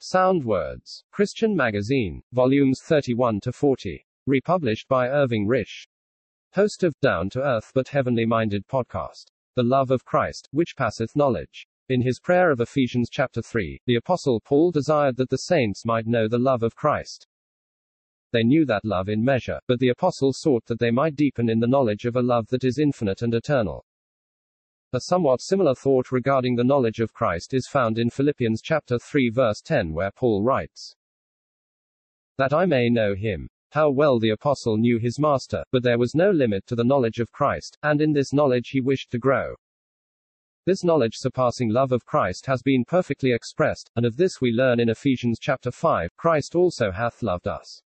Sound Words. Christian Magazine. Volumes 31 to 40. Republished by Irving Risch. Host of Down to Earth but Heavenly Minded podcast. The love of Christ, which passeth knowledge. In his prayer of Ephesians chapter 3, the apostle Paul desired that the saints might know the love of Christ. They knew that love in measure, but the apostle sought that they might deepen in the knowledge of a love that is infinite and eternal. A somewhat similar thought regarding the knowledge of Christ is found in Philippians chapter 3 verse 10 where Paul writes, That I may know him. How well the apostle knew his master, but there was no limit to the knowledge of Christ, and in this knowledge he wished to grow. This knowledge surpassing love of Christ has been perfectly expressed, and of this we learn in Ephesians chapter 5, Christ also hath loved us.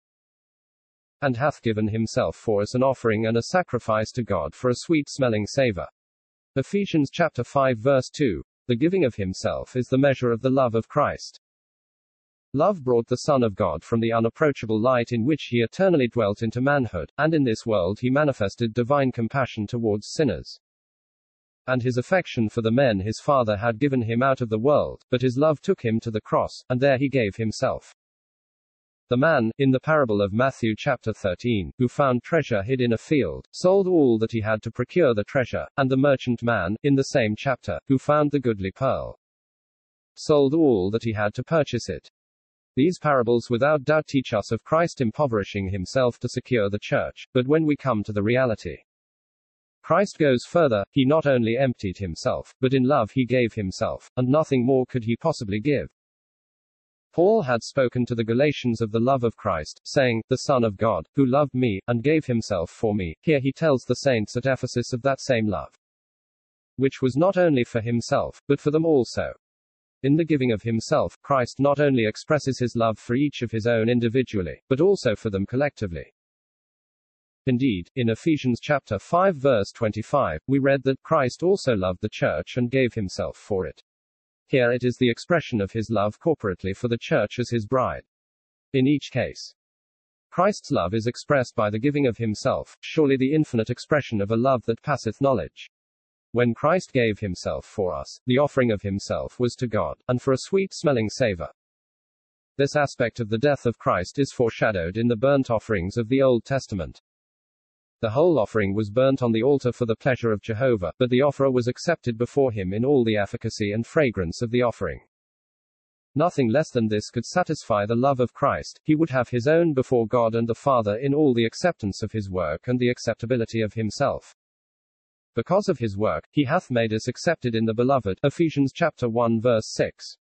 And hath given himself for us an offering and a sacrifice to God for a sweet smelling savor. Ephesians chapter 5 verse 2. The giving of himself is the measure of the love of Christ. Love brought the Son of God from the unapproachable light in which he eternally dwelt into manhood, and in this world he manifested divine compassion towards sinners. And his affection for the men his Father had given him out of the world, but his love took him to the cross, and there he gave himself. The man, in the parable of Matthew chapter 13, who found treasure hid in a field, sold all that he had to procure the treasure, and the merchant man, in the same chapter, who found the goodly pearl, sold all that he had to purchase it. These parables without doubt teach us of Christ impoverishing himself to secure the church, but when we come to the reality, Christ goes further, he not only emptied himself, but in love he gave himself, and nothing more could he possibly give. Paul had spoken to the Galatians of the love of Christ, saying, The Son of God, who loved me, and gave himself for me. Here he tells the saints at Ephesus of that same love, which was not only for himself, but for them also. In the giving of himself, Christ not only expresses his love for each of his own individually, but also for them collectively. Indeed, in Ephesians chapter 5 verse 25, we read that Christ also loved the church and gave himself for it. Here it is the expression of his love corporately for the church as his bride. In each case, Christ's love is expressed by the giving of himself, surely the infinite expression of a love that passeth knowledge. When Christ gave himself for us, the offering of himself was to God, and for a sweet smelling savor. This aspect of the death of Christ is foreshadowed in the burnt offerings of the Old Testament. The whole offering was burnt on the altar for the pleasure of Jehovah, but the offerer was accepted before him in all the efficacy and fragrance of the offering. Nothing less than this could satisfy the love of Christ. He would have his own before God and the Father in all the acceptance of his work and the acceptability of himself. Because of his work, he hath made us accepted in the beloved. Ephesians chapter 1 verse 6.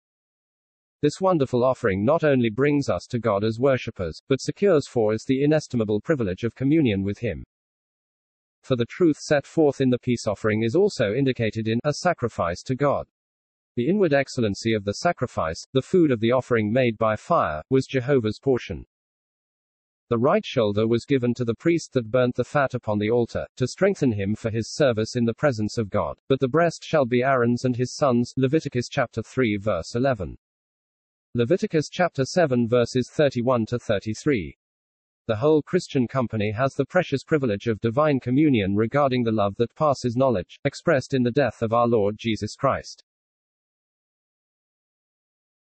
This wonderful offering not only brings us to God as worshippers, but secures for us the inestimable privilege of communion with him for the truth set forth in the peace offering is also indicated in a sacrifice to God. The inward excellency of the sacrifice, the food of the offering made by fire, was Jehovah's portion. The right shoulder was given to the priest that burnt the fat upon the altar, to strengthen him for his service in the presence of God, but the breast shall be Aaron's and his sons. Leviticus chapter 3 verse 11. Leviticus chapter 7 verses 31 to 33. The whole Christian company has the precious privilege of divine communion regarding the love that passes knowledge, expressed in the death of our Lord Jesus Christ.